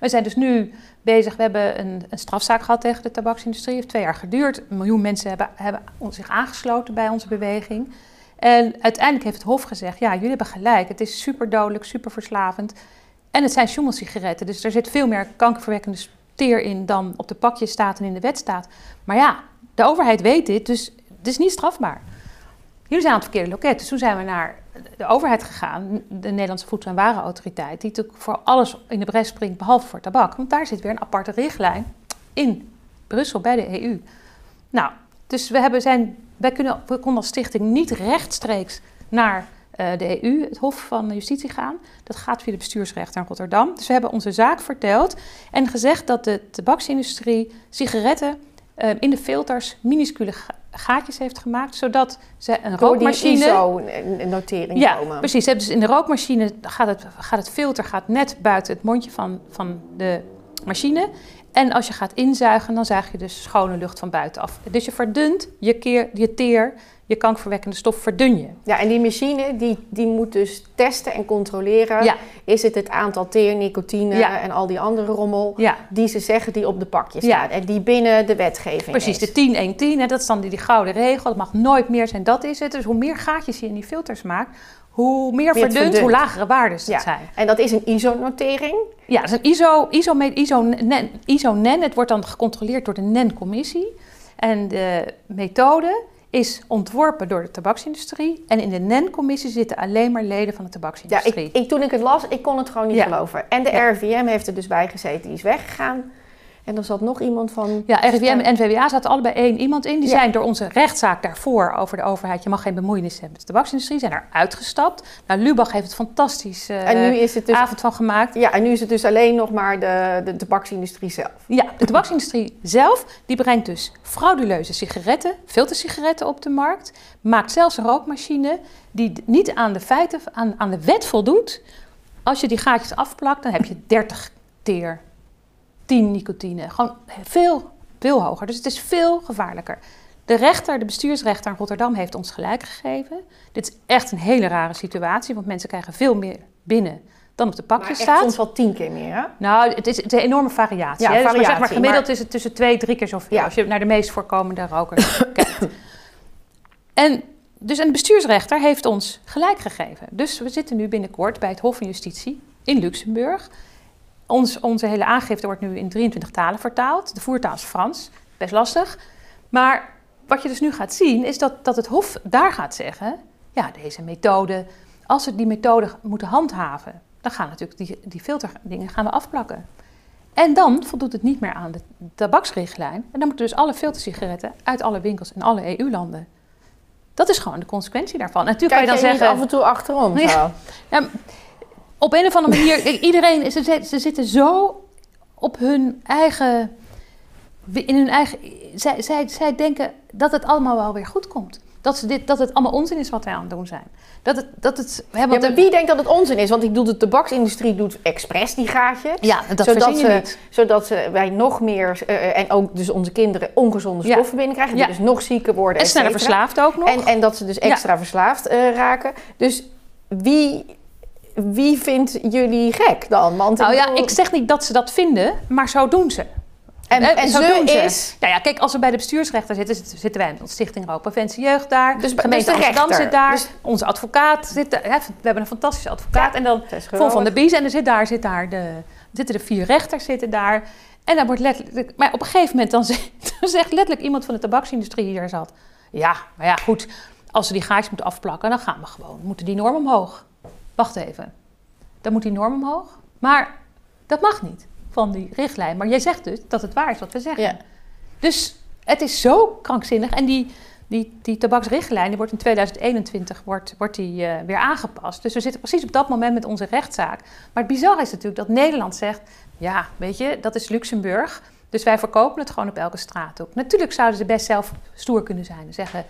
We zijn dus nu bezig, we hebben een, een strafzaak gehad tegen de tabaksindustrie. Het heeft twee jaar geduurd. Een miljoen mensen hebben, hebben zich aangesloten bij onze beweging. En uiteindelijk heeft het Hof gezegd, ja, jullie hebben gelijk. Het is super dodelijk, super verslavend. En het zijn sigaretten, dus er zit veel meer kankerverwekkende teer in dan op de pakjes staat en in de wet staat. Maar ja, de overheid weet dit, dus het is niet strafbaar. Jullie zijn aan het verkeerde loket. Dus toen zijn we naar de overheid gegaan, de Nederlandse Voedsel- en Warenautoriteit, die natuurlijk voor alles in de bres springt, behalve voor tabak. Want daar zit weer een aparte richtlijn in Brussel bij de EU. Nou, dus we, hebben zijn, wij kunnen, konden als stichting niet rechtstreeks naar uh, de EU, het Hof van Justitie, gaan. Dat gaat via de bestuursrechter in Rotterdam. Dus we hebben onze zaak verteld en gezegd dat de tabaksindustrie sigaretten uh, in de filters minuscule gaatjes heeft gemaakt, zodat ze een rookmachine... een notering ja, precies. Dus in de rookmachine gaat het, gaat het filter gaat net buiten het mondje van, van de machine. En als je gaat inzuigen, dan zuig je dus schone lucht van buitenaf. Dus je verdunt je, keer, je teer je kankerverwekkende stof verdun je. Ja, en die machine die, die moet dus testen en controleren. Ja. Is het het aantal teer, nicotine en al die andere rommel ja. die ze zeggen die op de pakjes staat. En die binnen de wetgeving Precies, de 10-1-10, dat is dan die, die gouden regel. Dat mag nooit meer zijn, dat is het. Dus hoe meer gaatjes je in die filters maakt, hoe meer, meer verdund, hoe lagere waarden het zijn. En dat is een ISO-notering? Ja, dat is een ISO, ISO, ISO, NEN, ISO NEN. Het wordt dan gecontroleerd door de NEN-commissie. En de methode is ontworpen door de tabaksindustrie. En in de NEN-commissie zitten alleen maar leden van de tabaksindustrie. Ja, ik, ik, toen ik het las, ik kon het gewoon niet geloven. En de RVM heeft er dus bij gezeten, die is weggegaan. En er zat nog iemand van. Ja, RIVM en NVWA zaten allebei één iemand in. Die zijn door onze rechtszaak daarvoor over de overheid. Je mag geen bemoeienis hebben met de tabaksindustrie. Zijn er uitgestapt. Nou, Lubach heeft het fantastisch uh, en nu is het dus, avond van gemaakt. Ja, en nu is het dus alleen nog maar de, de tabaksindustrie zelf. Ja, de tabaksindustrie zelf. Die brengt dus frauduleuze sigaretten, filtersigaretten op de markt. Maakt zelfs een rookmachine die niet aan de feiten, aan, aan de wet voldoet. Als je die gaatjes afplakt, dan heb je 30 teer 10 nicotine. Gewoon veel, veel hoger. Dus het is veel gevaarlijker. De rechter, de bestuursrechter in Rotterdam heeft ons gelijk gegeven. Dit is echt een hele rare situatie, want mensen krijgen veel meer binnen dan op de pakjes maar staat. soms wel tien keer meer, hè? Nou, het is, het is een enorme variatie. Ja, variatie, dus maar, zeg maar gemiddeld is het tussen twee, drie keer zoveel... Ja. als je naar de meest voorkomende rokers (laughs) kijkt. En dus een bestuursrechter heeft ons gelijk gegeven. Dus we zitten nu binnenkort bij het Hof van Justitie in Luxemburg... Ons, onze hele aangifte wordt nu in 23 talen vertaald. De voertaal is Frans, best lastig. Maar wat je dus nu gaat zien, is dat, dat het Hof daar gaat zeggen: ja, deze methode, als we die methode moeten handhaven, dan gaan natuurlijk die, die filterdingen gaan we afplakken. En dan voldoet het niet meer aan de tabaksrichtlijn. En dan moeten dus alle filtersigaretten uit alle winkels in alle EU-landen. Dat is gewoon de consequentie daarvan. natuurlijk Kijk kan je dan zeggen. af en toe achterom. (laughs) Zo. Ja, op een of andere manier, (laughs) iedereen, ze, ze zitten zo op hun eigen, in hun eigen, zij, zij, zij denken dat het allemaal wel weer goed komt. Dat, ze dit, dat het allemaal onzin is wat wij aan het doen zijn. Dat het, dat het, hè, wie denkt dat het onzin is? Want ik bedoel, de tabaksindustrie doet expres die gaatjes. Ja, dat zodat ze, niet. Zodat ze, wij nog meer, uh, en ook dus onze kinderen, ongezonde stoffen ja. binnenkrijgen. Die dus nog zieker worden. En sneller verslaafd ook nog. En, en dat ze dus extra verslaafd uh, raken. Dus wie wie vindt jullie gek dan? Want nou ja, ik zeg niet dat ze dat vinden, maar zo doen ze. En, en, en zo doen ze. is... Nou ja, kijk, als we bij de bestuursrechter zitten, zitten wij met Stichting Rookpreventie Jeugd daar. Dus, gemeente dus Amsterdam zit daar. Dus, onze advocaat zit daar. We hebben een fantastische advocaat. en dan Vol van de Bies. En er zit daar, zit daar de, zitten de vier rechters zitten daar. En dan wordt letterlijk... Maar op een gegeven moment dan (laughs) zegt, dan zegt letterlijk iemand van de tabaksindustrie die daar zat... Ja, maar ja, goed. Als ze die gaatjes moeten afplakken, dan gaan we gewoon. Moeten die norm omhoog. Wacht even. Dan moet die norm omhoog. Maar dat mag niet van die richtlijn. Maar jij zegt dus dat het waar is wat we zeggen. Ja. Dus het is zo krankzinnig. En die, die, die tabaksrichtlijn die wordt in 2021 wordt, wordt die, uh, weer aangepast. Dus we zitten precies op dat moment met onze rechtszaak. Maar het bizarre is natuurlijk dat Nederland zegt... ja, weet je, dat is Luxemburg... Dus wij verkopen het gewoon op elke straat op. Natuurlijk zouden ze best zelf stoer kunnen zijn en zeggen: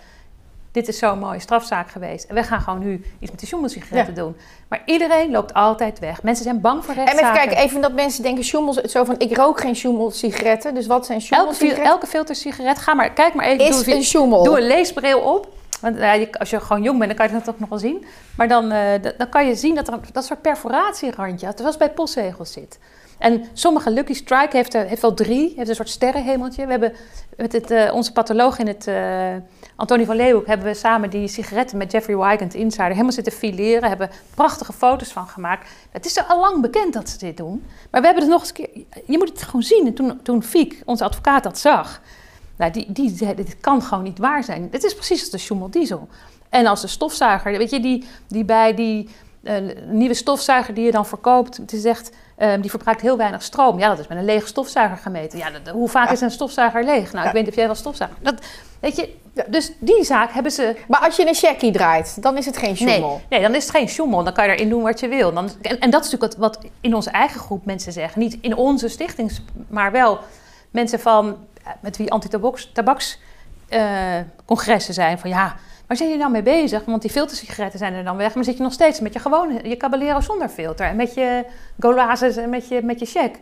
dit is zo'n mooie strafzaak geweest. En we gaan gewoon nu iets met de sjoemelsigaretten ja. doen. Maar iedereen loopt altijd weg. Mensen zijn bang voor rechtszaken. En even kijken, even dat mensen denken sjoemels, zo van ik rook geen sjoemelsigaretten. Dus wat zijn sjoemelsigaretten? Elke, elke filtersigaret, ga maar, kijk maar even. Is doe, een sjoemel. Doe een leesbril op. Want als je gewoon jong bent, dan kan je dat ook nog wel zien. Maar dan, uh, dan kan je zien dat er dat soort perforatierandje, zoals bij postzegels zit. En sommige Lucky Strike heeft, er, heeft wel drie, heeft een soort sterrenhemeltje. We hebben met het, uh, onze patholoog in het Antonie van Leeuwenhoek hebben we samen die sigaretten met Jeffrey Wygant Insider helemaal zitten fileren. Hebben prachtige foto's van gemaakt. Het is al lang bekend dat ze dit doen. Maar we hebben het nog eens keer... Je moet het gewoon zien. En toen, toen Fiek, onze advocaat, dat zag... Nou, die, die zei, dit kan gewoon niet waar zijn. Dit is precies als de Schumel diesel. En als de stofzuiger, weet je, die, die bij die uh, nieuwe stofzuiger die je dan verkoopt, het is echt, um, die verbruikt heel weinig stroom. Ja, dat is met een lege stofzuiger gemeten. Ja, dat, hoe vaak is een stofzuiger leeg? Nou, ik weet niet of jij wel stofzuiger. Dat, weet je, dus die zaak hebben ze. Maar als je een checkie draait, dan is het geen sjoemel. Nee, nee, dan is het geen sjoemel. Dan kan je erin doen wat je wil. Dan, en, en, dat is natuurlijk wat, wat, in onze eigen groep mensen zeggen. Niet in onze stichtings, maar wel mensen van eh, met wie anti-tabakscongressen uh, zijn. Van ja, waar zijn jullie nou mee bezig? Want die filtersigaretten zijn er dan weg. Maar zit je nog steeds met je gewone, je Caballero zonder filter. En met je Golazes en met je, met je check.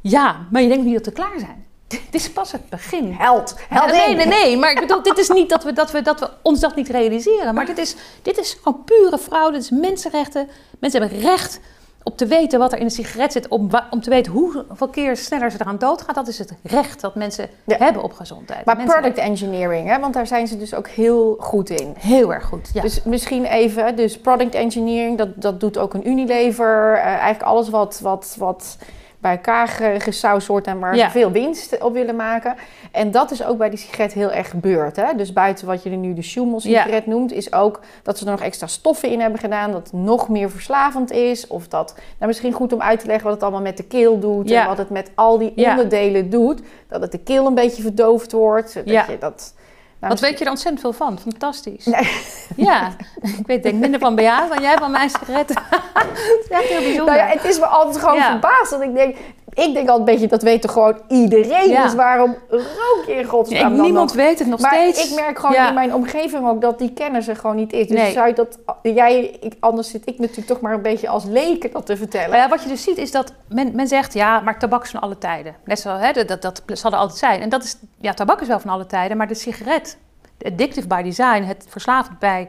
Ja, maar je denkt niet dat we klaar zijn. (laughs) Dit is pas het begin. Held. Held nee, nee, nee. Maar ik bedoel, dit is niet dat we, dat we, dat we ons dat niet realiseren. Maar dit is, dit is gewoon pure fraude. Dit is mensenrechten. Mensen hebben recht op te weten wat er in een sigaret zit. Om, om te weten hoeveel keer sneller ze eraan doodgaan. Dat is het recht dat mensen hebben op gezondheid. Maar product engineering, hè? want daar zijn ze dus ook heel goed in. Heel erg goed, ja. Dus misschien even, dus product engineering, dat, dat doet ook een Unilever. Uh, eigenlijk alles wat... wat, wat bij elkaar gesausd wordt en waar veel winst op willen maken. En dat is ook bij die sigaret heel erg gebeurd. Hè? Dus buiten wat je er nu de Schumel sigaret noemt, is ook dat ze er nog extra stoffen in hebben gedaan, dat het nog meer verslavend is. Of dat, nou misschien goed om uit te leggen wat het allemaal met de keel doet en wat het met al die onderdelen doet. Dat het de keel een beetje verdoofd wordt. Dat je dat Wat weet je er ontzettend veel van? Fantastisch. Nee. Ja, ik weet denk minder van Bea dan jij van mijn sigaretten. het is echt heel bijzonder. Nou ja, het is me altijd gewoon verbaasd. Dat ik denk, ik denk al een beetje, dat weet toch gewoon iedereen. Dus waarom rook je in godsnaam ja, Niemand weet het nog maar steeds. ik merk gewoon in mijn omgeving ook dat die kennis er gewoon niet is. Dus zou je dat, jij, ik, anders zit ik natuurlijk toch maar een beetje als leken dat te vertellen. Maar ja, wat je dus ziet is dat men, men zegt, ja, maar tabak is van alle tijden. Net zo, hè, dat, dat, dat zal er altijd zijn. En dat is, ja, tabak is wel van alle tijden, maar de sigaret, addictive by design, het verslavend bij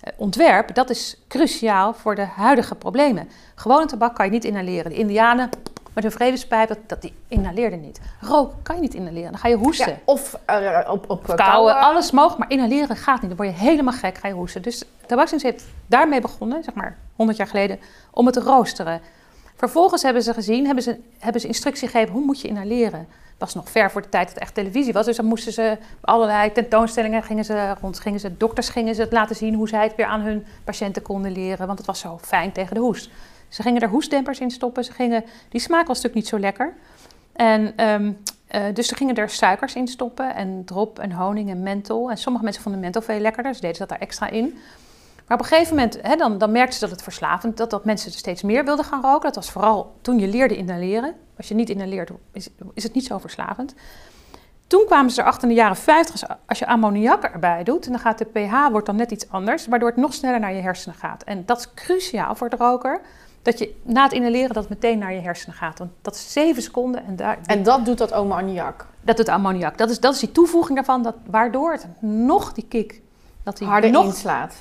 eh, ontwerp, dat is cruciaal voor de huidige problemen. Gewone tabak kan je niet inhaleren. De indianen met een vredespijp, dat, dat die inhaleerde niet. Rook kan je niet inhaleren, dan ga je hoesten. Ja, of uh, op, op kouwen, alles mag, maar inhaleren gaat niet. Dan word je helemaal gek, ga je hoesten. Dus de tabaksindustrie heeft daarmee begonnen, zeg maar 100 jaar geleden, om het te roosteren. Vervolgens hebben ze gezien, hebben ze, hebben ze instructie gegeven, hoe moet je inhaleren? was nog ver voor de tijd dat echt televisie was. Dus dan moesten ze allerlei tentoonstellingen gingen ze rond. Gingen ze, dokters gingen ze het laten zien hoe zij het weer aan hun patiënten konden leren. Want het was zo fijn tegen de hoest. Ze gingen er hoestdempers in stoppen. Ze gingen, die smaak was natuurlijk niet zo lekker. En, um, uh, dus ze gingen er suikers in stoppen en drop en honing en menthol. En sommige mensen vonden menthol veel lekkerder, dus deden ze dat daar extra in. Maar op een gegeven moment, hè, dan, dan merkten ze dat het verslavend, dat, dat mensen steeds meer wilden gaan roken. Dat was vooral toen je leerde inhaleren. Als je niet inhaleert, is, is het niet zo verslavend. Toen kwamen ze erachter in de jaren 50, als je ammoniak erbij doet, dan gaat de pH wordt dan net iets anders, waardoor het nog sneller naar je hersenen gaat. En dat is cruciaal voor de roker, dat je na het inhaleren dat meteen naar je hersenen gaat. Want dat is 7 seconden. En, daar, en dat doet dat ammoniak? Dat doet ammoniak. Dat is, dat is die toevoeging daarvan, dat, waardoor het nog die kick... Dat die harder nog inslaat.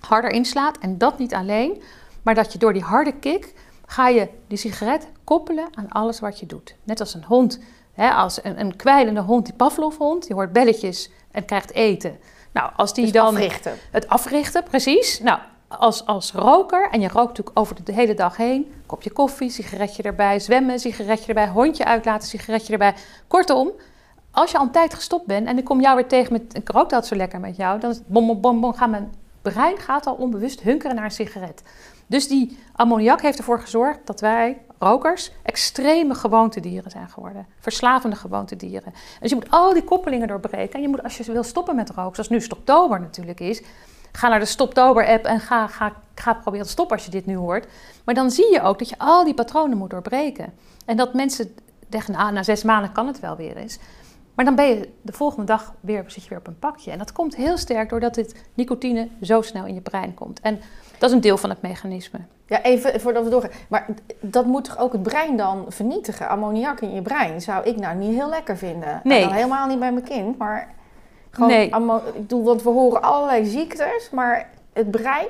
Harder inslaat. En dat niet alleen, maar dat je door die harde kick... ga je die sigaret koppelen aan alles wat je doet. Net als een hond als een, een kwijlende hond, die Pavlov-hond, die hoort belletjes en krijgt eten. Nou, als die dus dan. Africhten. Het africhten, precies. Nou, als, als roker, en je rookt natuurlijk over de hele dag heen, kopje koffie, sigaretje erbij, zwemmen, sigaretje erbij, hondje uitlaten, sigaretje erbij. Kortom, als je al een tijd gestopt bent en ik kom jou weer tegen met, ik rook dat zo lekker met jou, dan bom, bom, bom, gaat mijn brein gaat al onbewust hunkeren naar een sigaret. Dus die ammoniak heeft ervoor gezorgd dat wij rokers extreme gewoontedieren zijn geworden. Verslavende gewoontedieren. Dus je moet al die koppelingen doorbreken. En je moet, als je wil stoppen met roken, zoals nu Stoptober natuurlijk is, ga naar de Stoptober-app en ga, ga, ga proberen te stoppen als je dit nu hoort. Maar dan zie je ook dat je al die patronen moet doorbreken. En dat mensen zeggen, nou, na zes maanden kan het wel weer eens. Maar dan ben je de volgende dag weer, zit je weer op een pakje. En dat komt heel sterk doordat dit nicotine zo snel in je brein komt. En dat is een deel van het mechanisme. Ja, even voordat we doorgaan. Maar dat moet toch ook het brein dan vernietigen? Ammoniak in je brein zou ik nou niet heel lekker vinden. Nee. Helemaal niet bij mijn kind, maar gewoon... Nee. Ik bedoel, want we horen allerlei ziektes, maar het brein...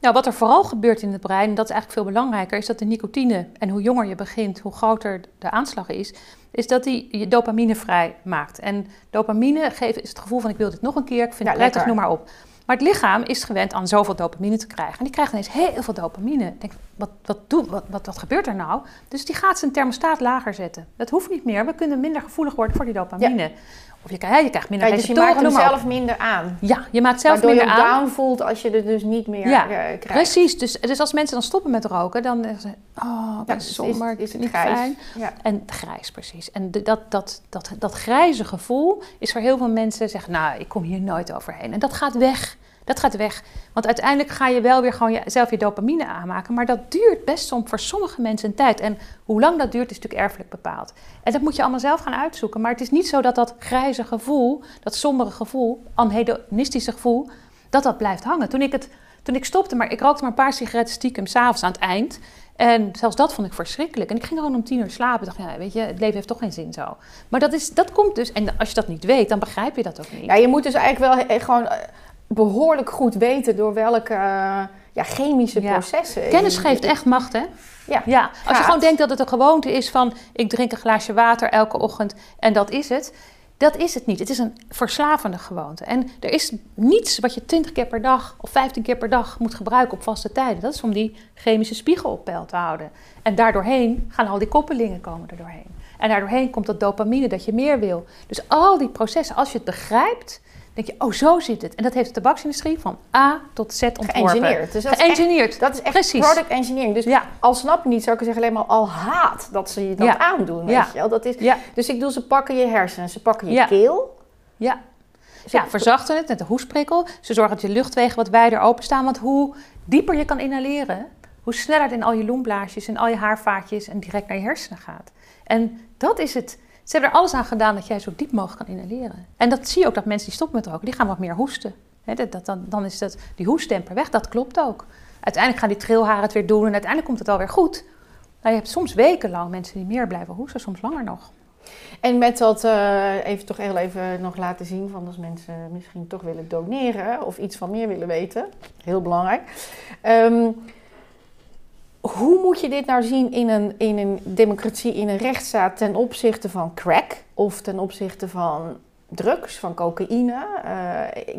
Nou, wat er vooral gebeurt in het brein, en dat is eigenlijk veel belangrijker, is dat de nicotine, en hoe jonger je begint, hoe groter de aanslag is, is dat die je dopamine vrij maakt. En dopamine geeft is het gevoel van ik wil dit nog een keer, ik vind het prettig, noem maar op. Maar het lichaam is gewend aan zoveel dopamine te krijgen. En die krijgt ineens heel veel dopamine. Denk, wat, wat, doe, wat, wat, wat gebeurt er nou? Dus die gaat zijn thermostaat lager zetten. Dat hoeft niet meer. We kunnen minder gevoelig worden voor die dopamine. Of je, hè, je krijgt minder ja, Dus je maakt hem zelf minder aan. Ja, je maakt zelf minder aan. Waardoor je down voelt als je het dus niet meer ja, uh, krijgt. Precies. Dus, dus als mensen dan stoppen met roken, dan zeggen ze... Oh, ik ben ja, somber, is, is het niet grijs. fijn. Ja. En grijs, precies. En de, dat, dat, dat, dat grijze gevoel is voor heel veel mensen... zeggen, nou, ik kom hier nooit overheen. En dat gaat weg. Dat gaat weg. Want uiteindelijk ga je wel weer gewoon zelf je dopamine aanmaken. Maar dat duurt best soms voor sommige mensen een tijd. En hoe lang dat duurt is natuurlijk erfelijk bepaald. En dat moet je allemaal zelf gaan uitzoeken. Maar het is niet zo dat dat grijze gevoel, dat sombere gevoel, anhedonistische gevoel, dat dat blijft hangen. Toen ik, het, toen ik stopte, maar ik rookte maar een paar sigaretten stiekem s'avonds aan het eind. En zelfs dat vond ik verschrikkelijk. En ik ging gewoon om tien uur slapen. Ik dacht, ja, weet je, het leven heeft toch geen zin zo. Maar dat, is, dat komt dus, en als je dat niet weet, dan begrijp je dat ook niet. Ja, je moet dus eigenlijk wel gewoon eh, behoorlijk goed weten door welke uh, ja, chemische processen. Kennis geeft echt macht, hè? Ja, ja. Als je gewoon denkt dat het een gewoonte is van ik drink een glaasje water elke ochtend en dat is het. Dat is het niet. Het is een verslavende gewoonte. En er is niets wat je 20 keer per dag of 15 keer per dag moet gebruiken op vaste tijden. Dat is om die chemische spiegel op peil te houden. En daardoorheen gaan al die koppelingen komen er doorheen. En daardoorheen komt dat dopamine dat je meer wil. Dus al die processen, als je het begrijpt, denk je, oh, zo zit het. En dat heeft de tabaksindustrie van A tot Z ontworpen. Geëngineerd. Dus dat Geëngineerd. Is echt, dat is echt Precies. product engineering. Dus ja. al snap je niet, zou ik zeggen, alleen maar al haat dat ze je dat aandoen. Weet je wel? Dat is, Dus ik doe, ze pakken je hersenen, ze pakken je keel. Ja. Ja, verzachten het met de hoesprikkel. Ze zorgen dat je luchtwegen wat wijder openstaan. Want hoe dieper je kan inhaleren, hoe sneller het in al je longblaasjes en al je haarvaatjes en direct naar je hersenen gaat. En dat is het ze hebben er alles aan gedaan dat jij zo diep mogelijk kan inhaleren. En dat zie je ook dat mensen die stoppen met roken, die gaan wat meer hoesten. dat, dan, dan is dat, die hoesttemper weg, dat klopt ook. Uiteindelijk gaan die trilharen het weer doen en uiteindelijk komt het alweer goed. Maar je hebt soms wekenlang mensen die meer blijven hoesten, soms langer nog. En met dat uh, even toch heel even nog laten zien van als mensen misschien toch willen doneren of iets van meer willen weten. Heel belangrijk. Um, hoe moet je dit nou zien in een, in een democratie, in een rechtsstaat ten opzichte van crack of ten opzichte van drugs, van cocaïne? Uh,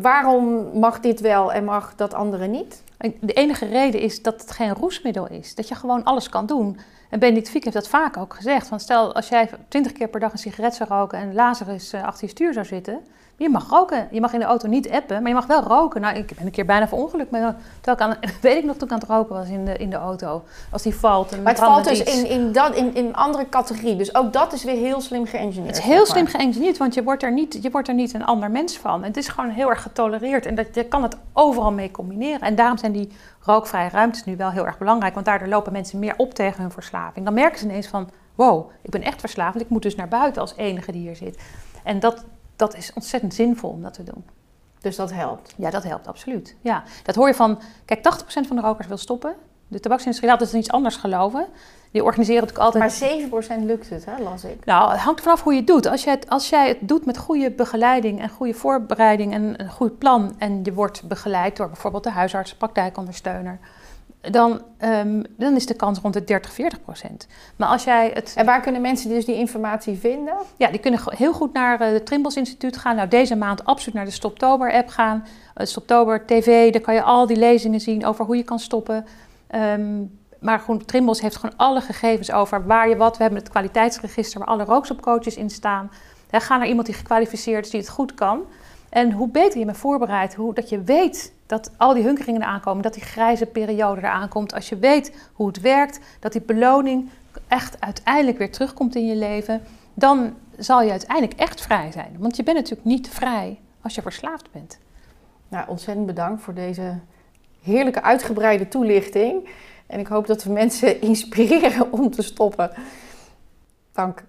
waarom mag dit wel en mag dat andere niet? De enige reden is dat het geen roesmiddel is. Dat je gewoon alles kan doen. En Benedict Fiek heeft dat vaak ook gezegd. Van stel, als jij twintig keer per dag een sigaret zou roken en Lazarus uh, achter je stuur zou zitten, je mag roken. Je mag in de auto niet appen, maar je mag wel roken. Nou, ik ben een keer bijna verongelukt. Maar terwijl ik aan, (laughs) weet ik nog toen ik aan het roken was in de, in de auto. Als die valt. En maar het valt dus in, in, dat, in, in een andere categorie. Dus ook dat is weer heel slim geëngineerd. Het is heel slim geëngineerd, want je wordt, er niet, je wordt er niet een ander mens van. Het is gewoon heel erg getolereerd. En dat, je kan het overal mee combineren. En daarom zijn die rookvrije ruimtes nu wel heel erg belangrijk. Want daardoor lopen mensen meer op tegen hun verslaving. Dan merken ze ineens van wow, ik ben echt verslaafd, ik moet dus naar buiten als enige die hier zit. En dat, dat is ontzettend zinvol om dat te doen. Dus dat helpt? Ja, dat helpt absoluut. Ja, dat hoor je van, kijk, 80% van de rokers wil stoppen. De tabaksindustrie laat het iets anders geloven. Die organiseren het altijd. Maar 7% lukt het, hè, las ik. Nou, het hangt vanaf hoe je het doet. Als jij het, als jij het doet met goede begeleiding en goede voorbereiding en een goed plan. en je wordt begeleid door bijvoorbeeld de huisarts, praktijkondersteuner dan, um, dan is de kans rond de 30, 40 procent. Maar als jij het... En waar kunnen mensen dus die informatie vinden? Ja, die kunnen heel goed naar uh, het Trimbos Instituut gaan. Nou, deze maand absoluut naar de Stoptober-app gaan. Uh, Stoptober TV, daar kan je al die lezingen zien over hoe je kan stoppen. Um, maar gewoon, Trimbos heeft gewoon alle gegevens over waar je wat... We hebben het kwaliteitsregister waar alle rookstopcoaches in staan. ga naar iemand die gekwalificeerd is, die het goed kan... En hoe beter je me voorbereidt, hoe dat je weet dat al die hunkeringen eraan komen, dat die grijze periode eraan komt. Als je weet hoe het werkt, dat die beloning echt uiteindelijk weer terugkomt in je leven, dan zal je uiteindelijk echt vrij zijn. Want je bent natuurlijk niet vrij als je verslaafd bent. Nou, ontzettend bedankt voor deze heerlijke uitgebreide toelichting. En ik hoop dat we mensen (laughs) inspireren om te stoppen. Dank.